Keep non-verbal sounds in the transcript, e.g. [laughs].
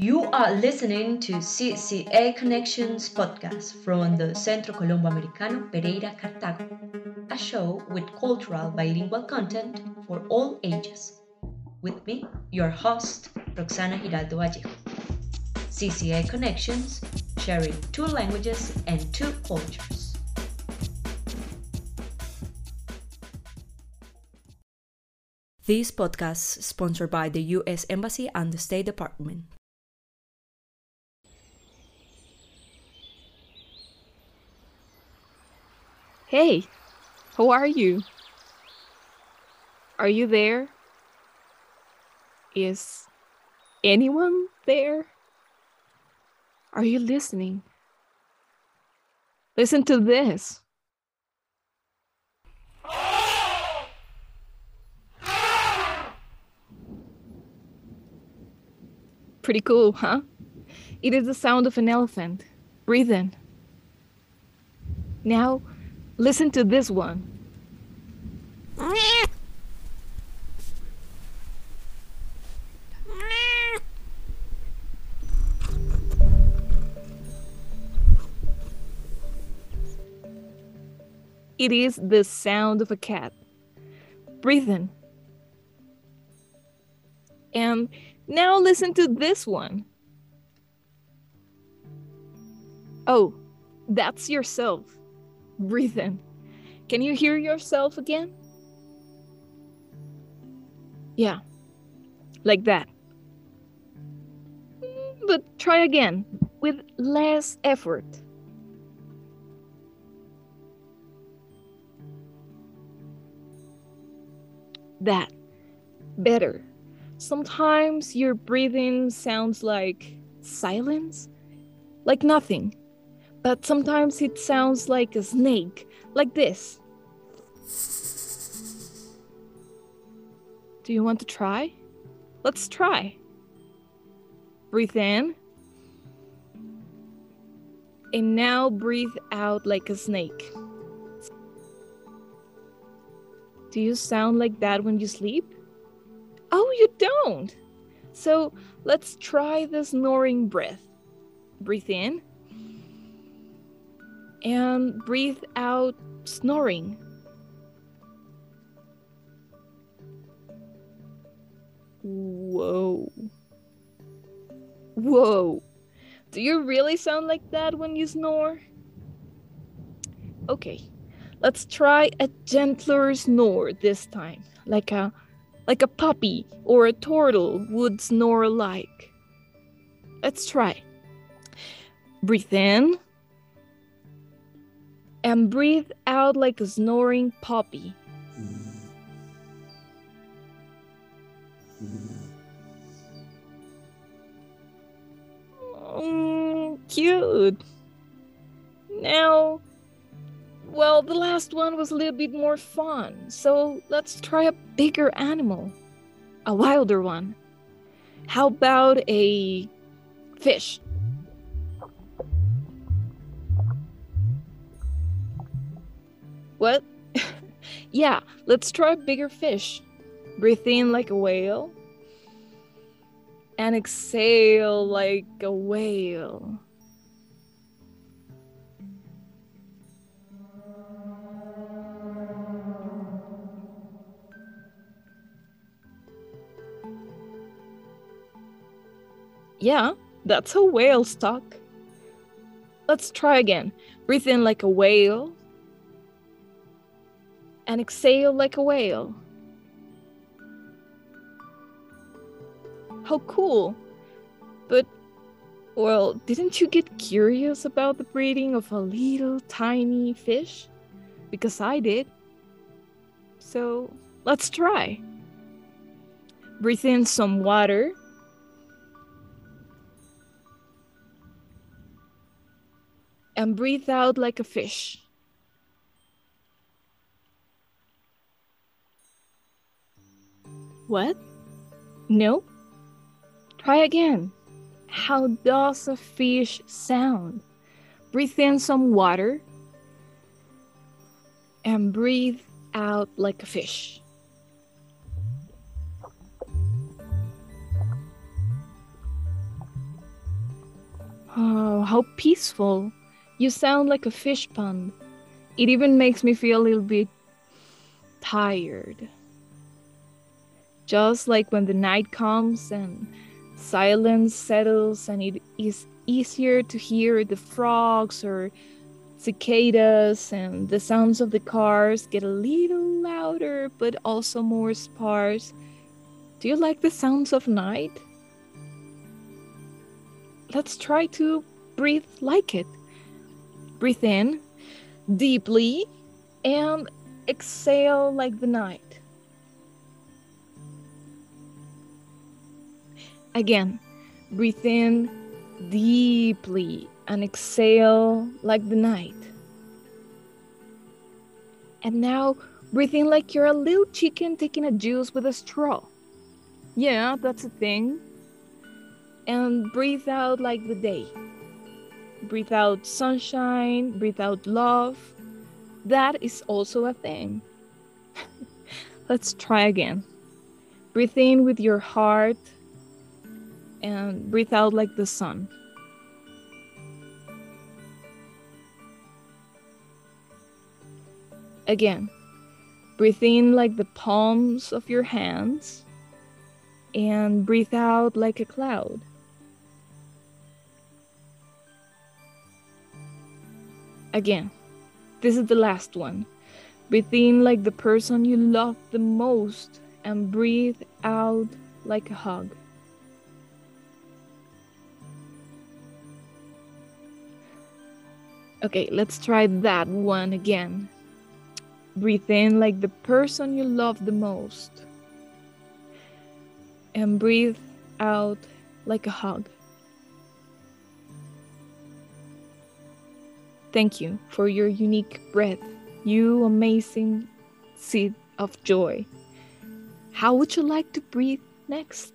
You are listening to CCA Connections podcast from the Centro Colombo Americano Pereira Cartago, a show with cultural bilingual content for all ages. With me, your host, Roxana Giraldo Vallejo. CCA Connections, sharing two languages and two cultures. This podcast sponsored by the U.S. Embassy and the State Department. Hey, how are you? Are you there? Is anyone there? Are you listening? Listen to this. Pretty cool, huh? It is the sound of an elephant. Breathe in. Now, listen to this one. It is the sound of a cat. Breathe in. And now listen to this one. Oh, that's yourself. Breathe in. Can you hear yourself again? Yeah, like that. Mm, but try again with less effort. That. Better. Sometimes your breathing sounds like silence, like nothing. But sometimes it sounds like a snake, like this. Do you want to try? Let's try. Breathe in. And now breathe out like a snake. Do you sound like that when you sleep? Oh, you don't. So let's try the snoring breath. Breathe in and breathe out snoring. Whoa. Whoa. Do you really sound like that when you snore? Okay. Let's try a gentler snore this time, like a like a puppy or a turtle would snore like. Let's try. Breathe in and breathe out like a snoring puppy. Mm, cute. Now, well, the last one was a little bit more fun, so let's try a bigger animal, a wilder one. How about a fish? What? [laughs] yeah, let's try a bigger fish. Breathe in like a whale and exhale like a whale. Yeah, that's a whale's talk. Let's try again. Breathe in like a whale and exhale like a whale. How cool! But, well, didn't you get curious about the breeding of a little tiny fish? Because I did. So, let's try. Breathe in some water. and breathe out like a fish. What? No? Try again. How does a fish sound? Breathe in some water and breathe out like a fish. Oh, how peaceful. You sound like a fish pond. It even makes me feel a little bit tired. Just like when the night comes and silence settles and it is easier to hear the frogs or cicadas and the sounds of the cars get a little louder but also more sparse. Do you like the sounds of night? Let's try to breathe like it. Breathe in deeply and exhale like the night. Again, breathe in deeply and exhale like the night. And now breathe in like you're a little chicken taking a juice with a straw. Yeah, that's a thing. And breathe out like the day. Breathe out sunshine, breathe out love. That is also a thing. [laughs] Let's try again. Breathe in with your heart and breathe out like the sun. Again, breathe in like the palms of your hands and breathe out like a cloud. Again, this is the last one. Breathe in like the person you love the most and breathe out like a hug. Okay, let's try that one again. Breathe in like the person you love the most. And breathe out like a hug. Thank you for your unique breath, you amazing seed of joy. How would you like to breathe next?